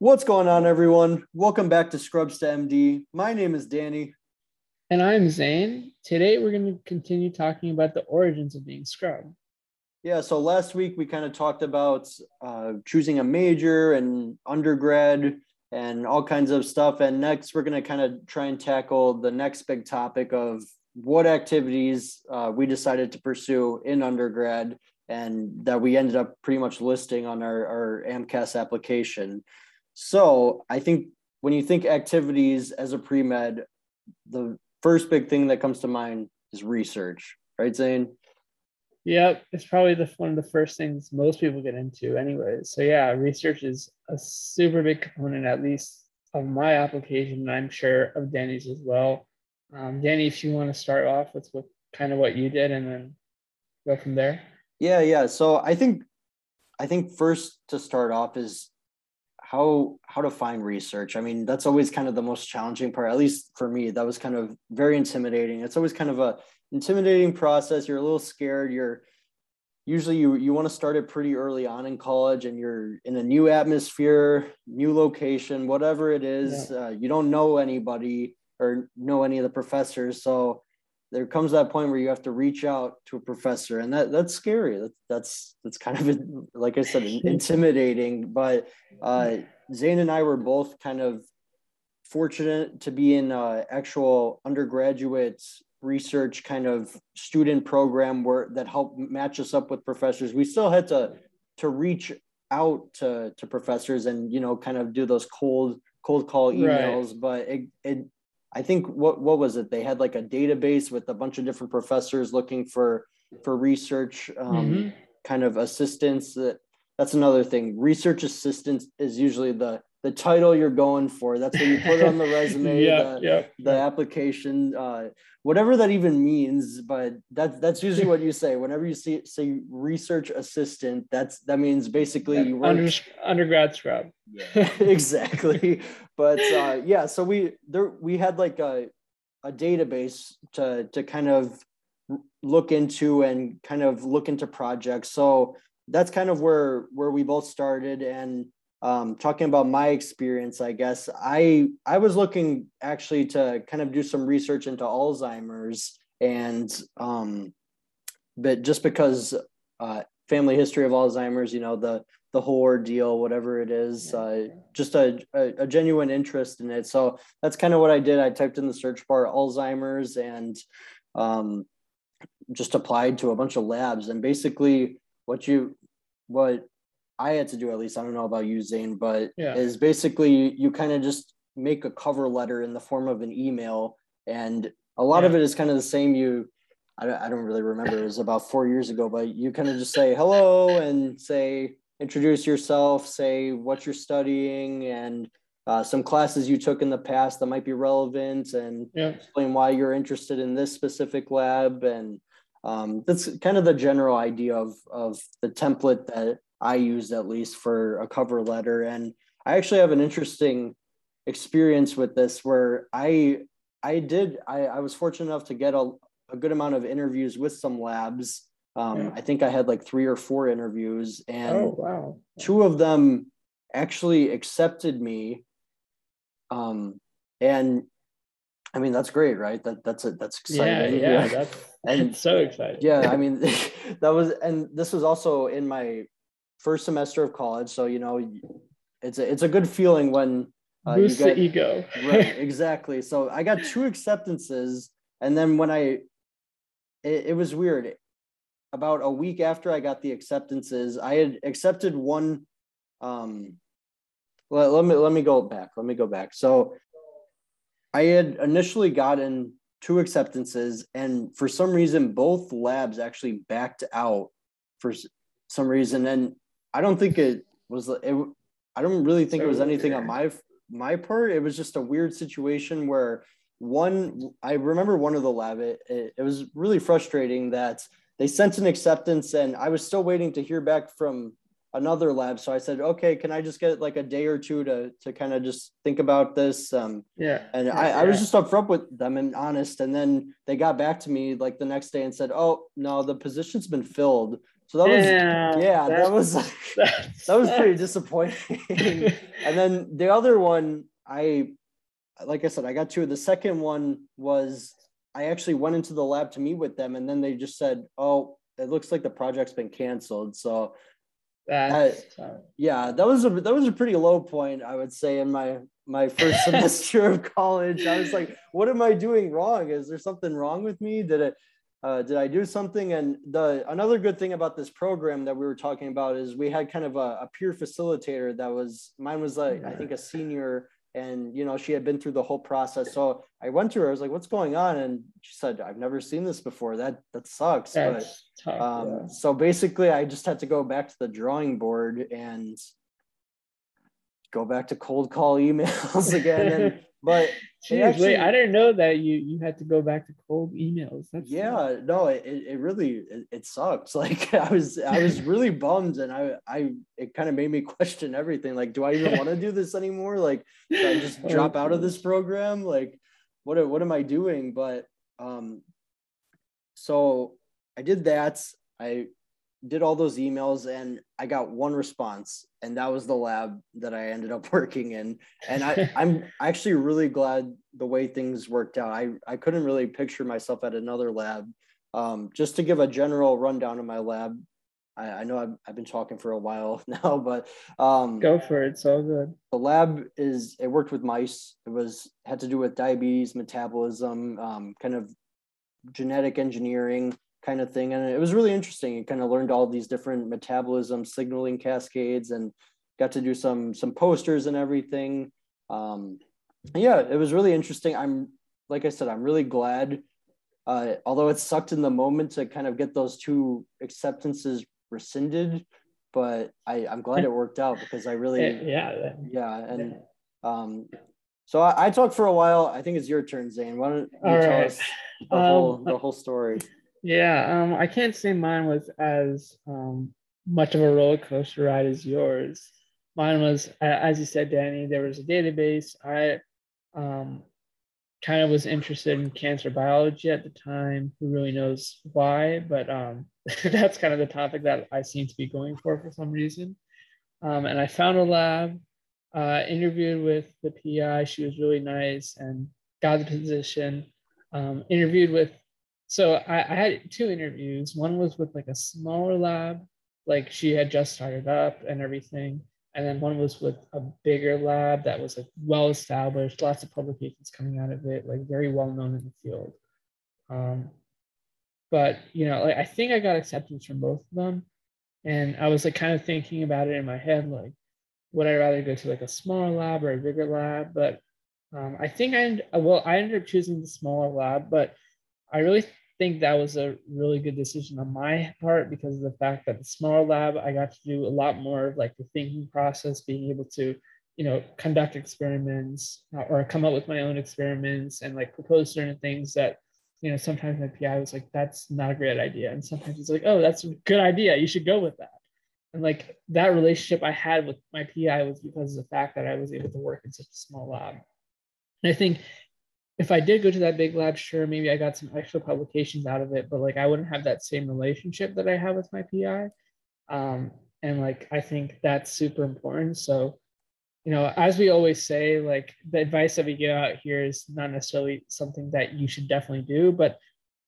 What's going on, everyone? Welcome back to Scrubs to MD. My name is Danny. And I'm Zain. Today we're going to continue talking about the origins of being scrub. Yeah, so last week we kind of talked about uh, choosing a major and undergrad and all kinds of stuff. And next we're going to kind of try and tackle the next big topic of what activities uh, we decided to pursue in undergrad and that we ended up pretty much listing on our, our AMCAS application. So I think when you think activities as a pre med, the first big thing that comes to mind is research, right, Zain? Yep, it's probably the one of the first things most people get into, anyways. So yeah, research is a super big component, at least of my application, and I'm sure of Danny's as well. Um, Danny, if you want to start off with what kind of what you did, and then go from there. Yeah, yeah. So I think, I think first to start off is how how to find research. I mean that's always kind of the most challenging part at least for me that was kind of very intimidating. It's always kind of a intimidating process. You're a little scared. You're usually you you want to start it pretty early on in college and you're in a new atmosphere new location whatever it is yeah. uh, you don't know anybody or know any of the professors. So there comes that point where you have to reach out to a professor and that that's scary that, that's that's kind of like i said intimidating but uh, zain and i were both kind of fortunate to be in uh, actual undergraduate research kind of student program where that helped match us up with professors we still had to to reach out to, to professors and you know kind of do those cold cold call emails right. but it, it I think what what was it? They had like a database with a bunch of different professors looking for for research um, mm-hmm. kind of assistance. That that's another thing. Research assistance is usually the the title you're going for. That's what you put on the resume, yeah, the, yeah, the yeah. application, uh, whatever that even means. But that's that's usually what you say whenever you see say research assistant. That's that means basically you work Under, undergrad scrub. Yeah, exactly. but uh, yeah, so we there we had like a a database to to kind of look into and kind of look into projects. So that's kind of where where we both started and um, talking about my experience, I guess I I was looking actually to kind of do some research into Alzheimer's and um, but just because uh, family history of Alzheimer's, you know the the whole ordeal, whatever it is, uh, just a, a, a genuine interest in it. So that's kind of what I did. I typed in the search bar Alzheimer's and um, just applied to a bunch of labs. And basically, what you what I had to do at least. I don't know about you, Zain, but yeah. is basically you, kind of just make a cover letter in the form of an email, and a lot yeah. of it is kind of the same. You, I, I don't really remember. It was about four years ago, but you kind of just say hello and say introduce yourself, say what you're studying, and uh, some classes you took in the past that might be relevant, and yeah. explain why you're interested in this specific lab and um, that's kind of the general idea of of the template that I used at least for a cover letter. And I actually have an interesting experience with this where I I did I, I was fortunate enough to get a, a good amount of interviews with some labs. Um, yeah. I think I had like three or four interviews, and oh, wow. two of them actually accepted me. Um, and I mean that's great, right? That that's it. That's exciting. Yeah, yeah, that's and so exciting. Yeah, I mean that was, and this was also in my first semester of college. So you know, it's a it's a good feeling when uh, you get, the ego. right, exactly. So I got two acceptances, and then when I, it, it was weird. About a week after I got the acceptances, I had accepted one. Um, let, let me let me go back. Let me go back. So I had initially gotten two acceptances, and for some reason, both labs actually backed out for some reason. And I don't think it was. It, I don't really think so, it was anything yeah. on my my part. It was just a weird situation where one. I remember one of the lab. It, it, it was really frustrating that they sent an acceptance, and I was still waiting to hear back from another lab. So I said, okay, can I just get like a day or two to to kind of just think about this? Um, yeah. And yeah, I, yeah. I was just upfront with them and honest. And then they got back to me like the next day and said, oh no, the position's been filled. So that was yeah, yeah that was that was pretty disappointing. and then the other one, I like I said, I got two. The second one was I actually went into the lab to meet with them, and then they just said, "Oh, it looks like the project's been canceled." So, that, yeah, that was a that was a pretty low point, I would say, in my my first semester of college. I was like, "What am I doing wrong? Is there something wrong with me? Did it?" Uh, did I do something? And the another good thing about this program that we were talking about is we had kind of a, a peer facilitator that was mine was like I think a senior and you know she had been through the whole process. So i went to her i was like what's going on? And she said i've never seen this before. That that sucks. That's but tough, um, yeah. so basically i just had to go back to the drawing board and go back to cold call emails again. And but Jeez, actually, wait, I didn't know that you you had to go back to cold emails. That's yeah, no, it, it really it, it sucks. Like I was I was really bummed and I I it kind of made me question everything. Like, do I even want to do this anymore? Like, I just oh, drop out of this program? Like, what what am I doing? But um so I did that. I did all those emails and I got one response and that was the lab that I ended up working in. And I, I'm actually really glad the way things worked out. I, I couldn't really picture myself at another lab. Um, just to give a general rundown of my lab, I, I know I've, I've, been talking for a while now, but um, go for it. It's all good. The lab is it worked with mice. It was had to do with diabetes, metabolism, um, kind of genetic engineering kind of thing. And it was really interesting. You kind of learned all these different metabolism signaling cascades and got to do some some posters and everything. Um, yeah, it was really interesting. I'm like I said, I'm really glad. Uh, although it sucked in the moment to kind of get those two acceptances rescinded, but I, I'm glad it worked out because I really yeah yeah and um, so I, I talked for a while. I think it's your turn, Zain. Why don't you All tell right. us the um, whole the whole story? Yeah, um, I can't say mine was as um, much of a roller coaster ride as yours. Mine was, as you said, Danny, there was a database. I um, kind of was interested in cancer biology at the time. Who really knows why? But um, that's kind of the topic that I seem to be going for for some reason. Um, and I found a lab, uh, interviewed with the PI. She was really nice and got the position. Um, interviewed with so I, I had two interviews. One was with like a smaller lab, like she had just started up and everything. And then one was with a bigger lab that was like well established, lots of publications coming out of it, like very well known in the field. Um, but you know, like I think I got acceptance from both of them. And I was like kind of thinking about it in my head, like, would I rather go to like a smaller lab or a bigger lab? But um, I think I well, I ended up choosing the smaller lab, but I really think that was a really good decision on my part because of the fact that the smaller lab, I got to do a lot more of like the thinking process, being able to, you know, conduct experiments uh, or come up with my own experiments and like propose certain things that, you know, sometimes my PI was like, that's not a great idea. And sometimes it's like, oh, that's a good idea. You should go with that. And like that relationship I had with my PI was because of the fact that I was able to work in such a small lab. And I think if I did go to that big lab, sure, maybe I got some extra publications out of it, but like I wouldn't have that same relationship that I have with my PI. Um, and like I think that's super important. So, you know, as we always say, like the advice that we give out here is not necessarily something that you should definitely do, but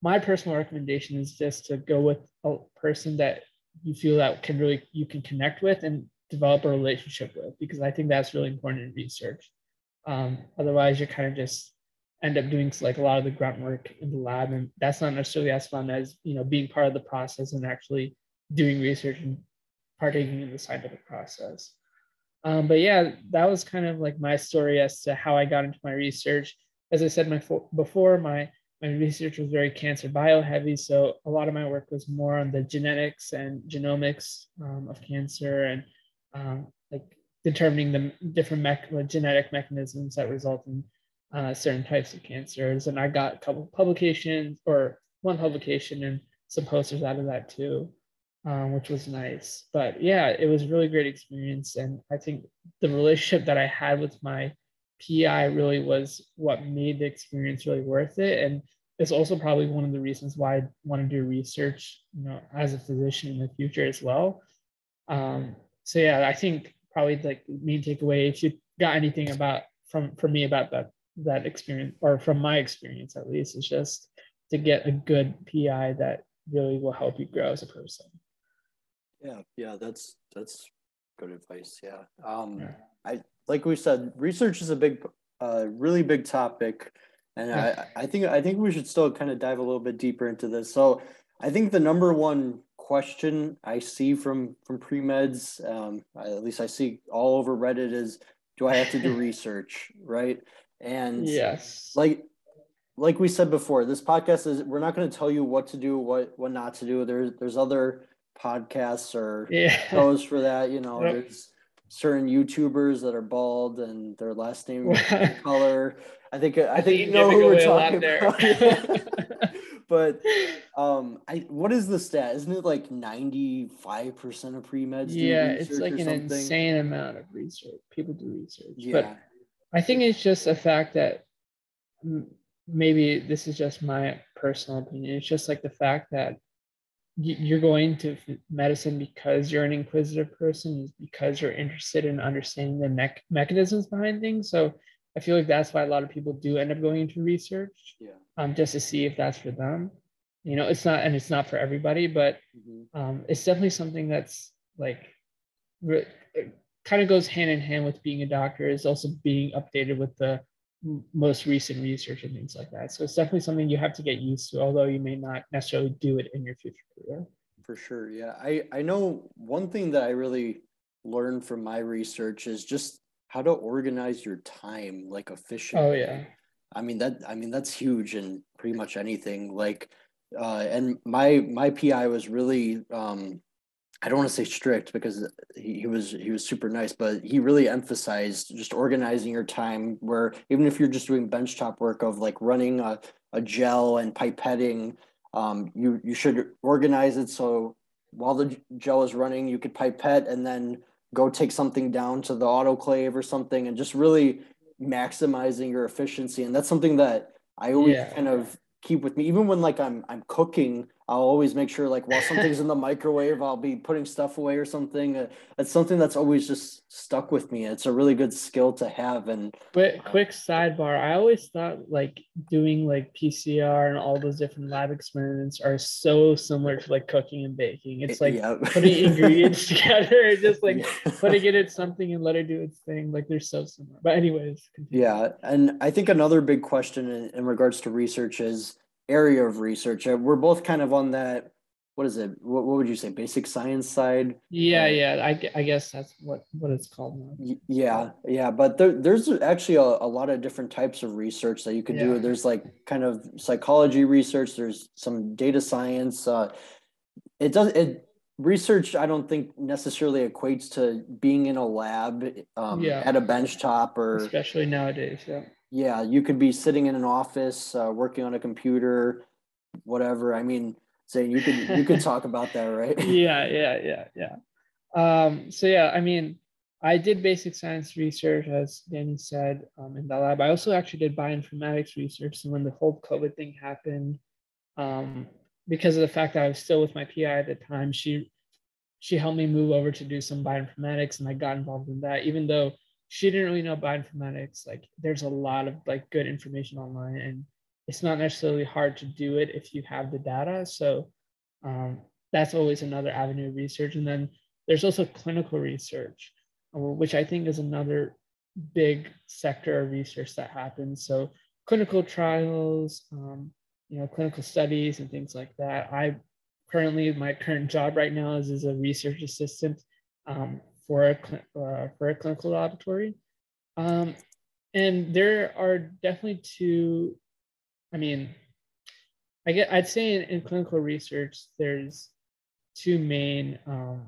my personal recommendation is just to go with a person that you feel that can really you can connect with and develop a relationship with because I think that's really important in research. Um, otherwise, you're kind of just end up doing like a lot of the grunt work in the lab and that's not necessarily as fun as you know being part of the process and actually doing research and partaking in the scientific process. Um, but yeah that was kind of like my story as to how i got into my research. As i said my before my my research was very cancer bio heavy so a lot of my work was more on the genetics and genomics um, of cancer and um, like determining the different me- genetic mechanisms that result in uh, certain types of cancers. And I got a couple publications or one publication and some posters out of that too, um, which was nice. But yeah, it was really great experience. And I think the relationship that I had with my PI really was what made the experience really worth it. And it's also probably one of the reasons why I want to do research, you know, as a physician in the future as well. Um, so yeah, I think probably like main takeaway, if you got anything about from from me about that that experience or from my experience at least, is just to get a good PI that really will help you grow as a person. Yeah, yeah, that's that's good advice. Yeah. Um yeah. I like we said, research is a big uh really big topic. And I, I think I think we should still kind of dive a little bit deeper into this. So I think the number one question I see from from pre meds, um, at least I see all over Reddit, is do I have to do research, right? And yes, like like we said before, this podcast is we're not going to tell you what to do, what what not to do. There's there's other podcasts or yeah. shows for that. You know, there's certain YouTubers that are bald and their last name color. I think I, I think you know who we're talking about. but um, I what is the stat? Isn't it like ninety five percent of pre meds? Yeah, it's like an insane amount of research. People do research, yeah. but I think it's just a fact that maybe this is just my personal opinion. It's just like the fact that you're going to medicine because you're an inquisitive person, is because you're interested in understanding the me- mechanisms behind things. So I feel like that's why a lot of people do end up going into research, yeah. um, just to see if that's for them. You know, it's not, and it's not for everybody, but mm-hmm. um, it's definitely something that's like re- kind of goes hand in hand with being a doctor. Is also being updated with the most recent research and things like that. So it's definitely something you have to get used to, although you may not necessarily do it in your future career. For sure. Yeah. I, I know one thing that I really learned from my research is just how to organize your time like efficiently. Oh yeah. I mean that I mean that's huge in pretty much anything. Like uh and my my PI was really um I don't want to say strict because he, he, was he was super nice, but he really emphasized just organizing your time. Where even if you're just doing benchtop work of like running a, a gel and pipetting, um, you you should organize it so while the gel is running, you could pipette and then go take something down to the autoclave or something, and just really maximizing your efficiency. And that's something that I always yeah. kind of keep with me, even when like I'm I'm cooking I'll always make sure, like, while something's in the microwave, I'll be putting stuff away or something. Uh, it's something that's always just stuck with me. It's a really good skill to have. And but quick sidebar, I always thought like doing like PCR and all those different lab experiments are so similar to like cooking and baking. It's like yeah. putting ingredients together and just like yeah. putting it in something and let it do its thing. Like they're so similar. But anyways, continue. yeah. And I think another big question in, in regards to research is area of research. Uh, we're both kind of on that. What is it? What, what would you say? Basic science side? Yeah, uh, yeah. I, I guess that's what what it's called. Now. Yeah, yeah. But there, there's actually a, a lot of different types of research that you could yeah. do. There's like kind of psychology research. There's some data science. Uh, it does it research i don't think necessarily equates to being in a lab um, yeah. at a bench top or especially nowadays yeah yeah, you could be sitting in an office uh, working on a computer, whatever. I mean, saying you could you could talk about that, right? yeah, yeah, yeah, yeah. Um, so yeah, I mean, I did basic science research, as Danny said, um, in the lab. I also actually did bioinformatics research. And when the whole COVID thing happened, um, because of the fact that I was still with my PI at the time, she she helped me move over to do some bioinformatics, and I got involved in that. Even though she didn't really know bioinformatics. Like there's a lot of like good information online and it's not necessarily hard to do it if you have the data. So um, that's always another avenue of research. And then there's also clinical research, uh, which I think is another big sector of research that happens. So clinical trials, um, you know, clinical studies and things like that. I currently, my current job right now is as a research assistant um, for a, uh, for a clinical laboratory. Um, and there are definitely two, I mean, I get, I'd say in, in clinical research, there's two main um,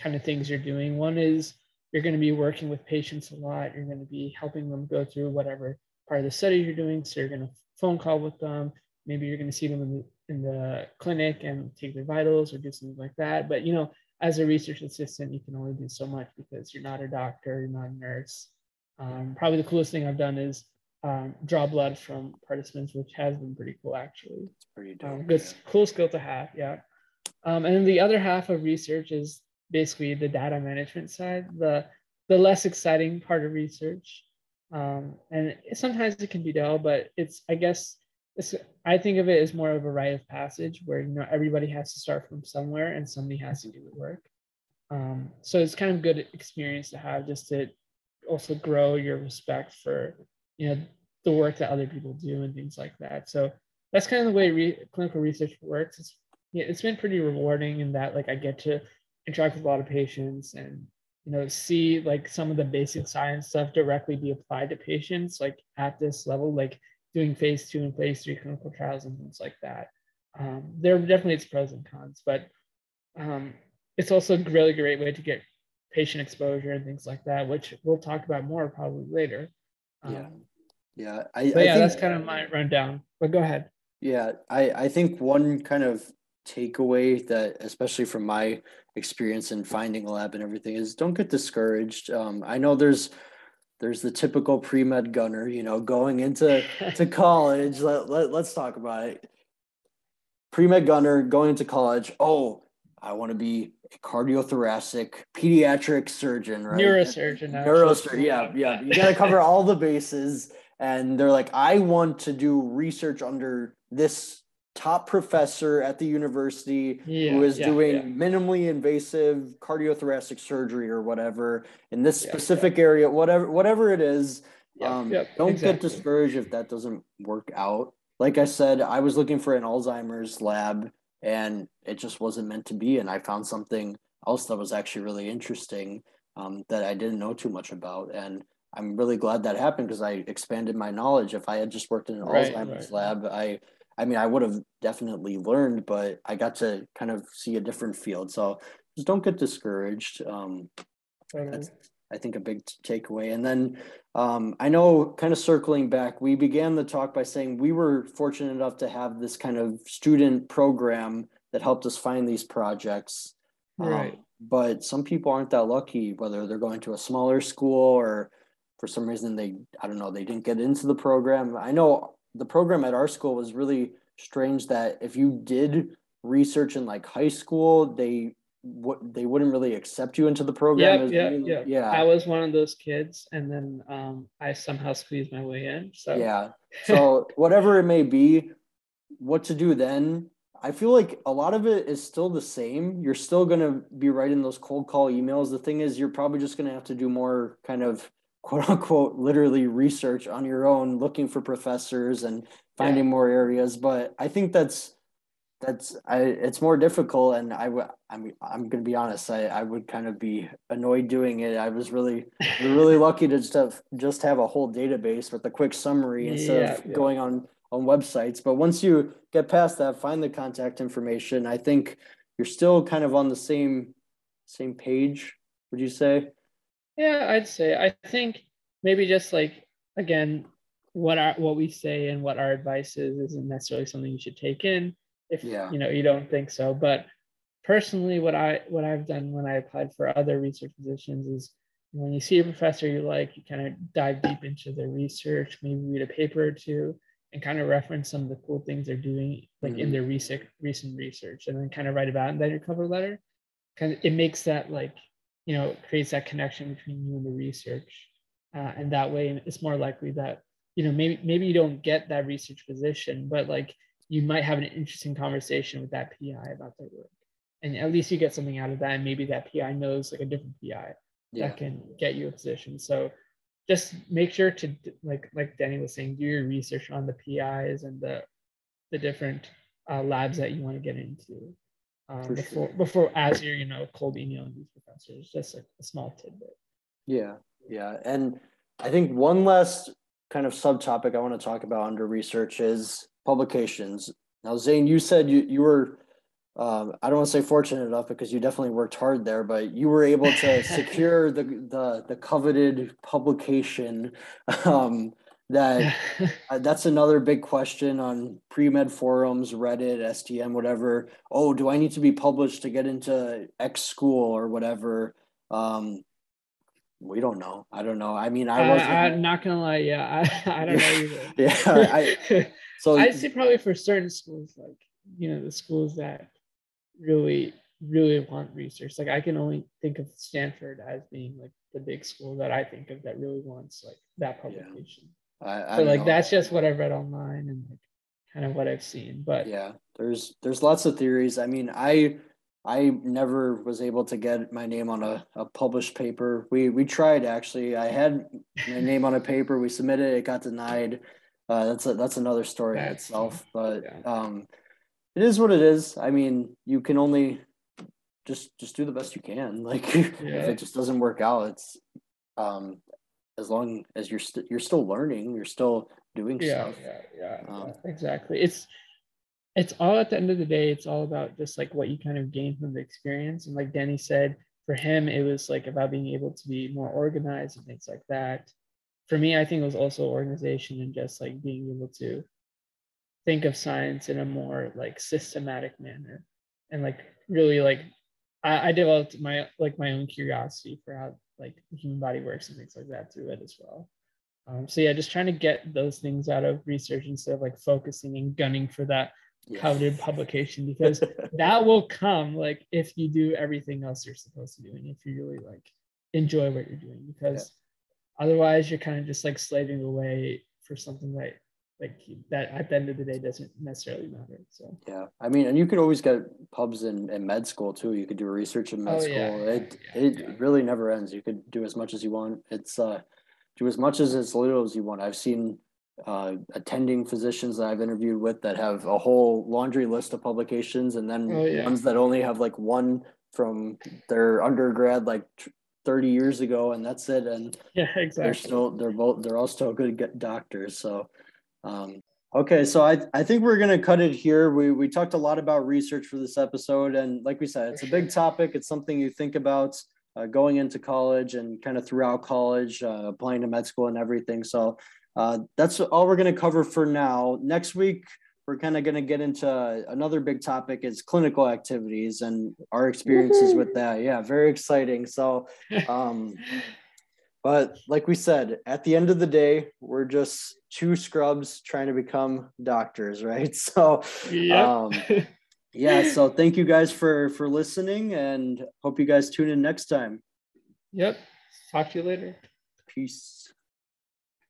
kind of things you're doing. One is you're going to be working with patients a lot. You're going to be helping them go through whatever part of the study you're doing. So you're going to phone call with them. Maybe you're going to see them in the, in the clinic and take their vitals or do something like that. But you know, as a research assistant, you can only do so much because you're not a doctor, you're not a nurse. Um, probably the coolest thing I've done is um, draw blood from participants, which has been pretty cool actually. It's pretty dope. Um, good, cool skill to have, yeah. Um, and then the other half of research is basically the data management side, the the less exciting part of research. Um, and sometimes it can be dull, but it's I guess it's I think of it as more of a rite of passage where you know everybody has to start from somewhere and somebody has to do the work. Um, so it's kind of good experience to have just to also grow your respect for you know the work that other people do and things like that. So that's kind of the way re- clinical research works. It's yeah, it's been pretty rewarding in that like I get to interact with a lot of patients and you know see like some of the basic science stuff directly be applied to patients like at this level like doing phase two and phase three clinical trials and things like that. Um, there are definitely its pros and cons but um, it's also a really great way to get patient exposure and things like that which we'll talk about more probably later. Um, yeah yeah I, I yeah think, that's kind of my rundown but go ahead. Yeah i i think one kind of takeaway that especially from my experience in finding a lab and everything is don't get discouraged. Um, i know there's there's the typical pre-med gunner you know going into to college. Let, let, let's talk about it. Pre-med gunner going into college. Oh i want to be a cardiothoracic pediatric surgeon right? Neurosurgeon neurosurgeon yeah yeah. You got to cover all the bases. And they're like i want to do research under this top professor at the university yeah, who is yeah, doing yeah. minimally invasive cardiothoracic surgery or whatever in this specific area whatever whatever it is um, don't exactly. get discouraged if that doesn't work out like i said i was looking for an alzheimer's lab and it just wasn't meant to be and i found something else that was actually really interesting um, that i didn't know too much about and i'm really glad that happened because i expanded my knowledge if i had just worked in an right, alzheimer's right. lab i I mean, I would have definitely learned, but I got to kind of see a different field. So just don't get discouraged. Um, that's, I think, a big takeaway. And then um, I know, kind of circling back, we began the talk by saying we were fortunate enough to have this kind of student program that helped us find these projects. Um, right. Um, but some people aren't that lucky, whether they're going to a smaller school or for some reason they, I don't know, they didn't get into the program. I know the program at our school was really strange that if you did research in like high school, they what they wouldn't really accept you into the program. Yeah, yeah, yeah. Yeah. I was one of those kids, and then um, I somehow squeezed my way in. So yeah. So whatever it may be, what to do then? I feel like a lot of it is still the same. You're still going to be writing those cold call emails. The thing is, you're probably just going to have to do more kind of quote unquote literally research on your own looking for professors and finding yeah. more areas but i think that's that's I, it's more difficult and I would I mean I'm gonna be honest I, I would kind of be annoyed doing it I was really really lucky to just have just have a whole database with a quick summary instead yeah, of yeah. going on on websites but once you get past that find the contact information I think you're still kind of on the same same page would you say yeah, I'd say I think maybe just like again, what our what we say and what our advice is isn't necessarily something you should take in if yeah. you know you don't think so. But personally, what I what I've done when I applied for other research positions is when you see a professor you like, you kind of dive deep into their research, maybe read a paper or two, and kind of reference some of the cool things they're doing, like mm-hmm. in their recent recent research, and then kind of write about it in your cover letter. Kind of it makes that like you know creates that connection between you and the research uh, and that way it's more likely that you know maybe maybe you don't get that research position but like you might have an interesting conversation with that pi about their work. And at least you get something out of that and maybe that pi knows like a different pi yeah. that can get you a position. So just make sure to like like danny was saying do your research on the pis and the the different uh, labs that you want to get into um, before sure. before as you're you know cold emailing these professors just a, a small tidbit yeah yeah and i think one last kind of subtopic i want to talk about under research is publications now zain you said you, you were um, i don't want to say fortunate enough because you definitely worked hard there but you were able to secure the, the the coveted publication um, that uh, that's another big question on pre-med forums reddit SDN whatever oh do i need to be published to get into x school or whatever um, we don't know. I don't know. I mean, I I, wasn't. I'm not gonna lie. Yeah, I, I don't know either. yeah. I, so I'd say probably for certain schools, like you know, the schools that really, really want research. Like I can only think of Stanford as being like the big school that I think of that really wants like that publication. I, I But like know. that's just what I've read online and like kind of what I've seen. But yeah there's there's lots of theories. I mean i i never was able to get my name on a, a published paper. We we tried actually. I had my name on a paper. We submitted it. Got denied. Uh, that's a, that's another story in itself but yeah. um it is what it is. I mean you can only just just do the best you can. Like if it just doesn't work out it's um as long as you're st- you're still learning you're still doing yeah, stuff yeah, yeah, Um, yeah, exactly. It's it's all at the end of the day, it's all about just like what you kind of gain from the experience. And like Danny said, for him, it was like about being able to be more organized and things like that. For me, I think it was also organization and just like being able to think of science in a more like systematic manner and like really like I, I developed my like my own curiosity for how like the human body works and things like that through it as well. Um, so yeah, just trying to get those things out of research instead of like focusing and gunning for that Yeah. coveted publication because that will come like if you do everything else you're supposed to do and if you really like enjoy what you're doing because otherwise you're kind of just like slaving away for something that like that at the end of the day doesn't necessarily matter. So Yeah, I mean, and you could always get pubs in, in med school too. You could do research in med Oh, school. yeah, it yeah, it yeah. really never ends. You could do as much as you want. It's uh, do as much as as little as you want. I've seen uh, attending physicians that I've interviewed with that have a whole laundry list of publications, and then Oh, ones that only have like one from their undergrad like t- thirty years ago, and that's it. And yeah, exactly they're still they're both they're all still good doctors so um okay so i i think we're gonna cut it here. We we talked a lot about research for this episode and like we said it's a big topic. It's something you think about uh, going into college and kind of throughout college uh, applying to med school and everything. So uh, that's all we're going to cover for now. Next week we're kind of going to get into another big topic is clinical activities and our experiences with that. Yeah very exciting. So um but like we said, at the end of the day, we're just two scrubs trying to become doctors, right? So Yep. um, yeah, so thank you guys for for listening and hope you guys tune in next time. yep. Talk to you later. Peace.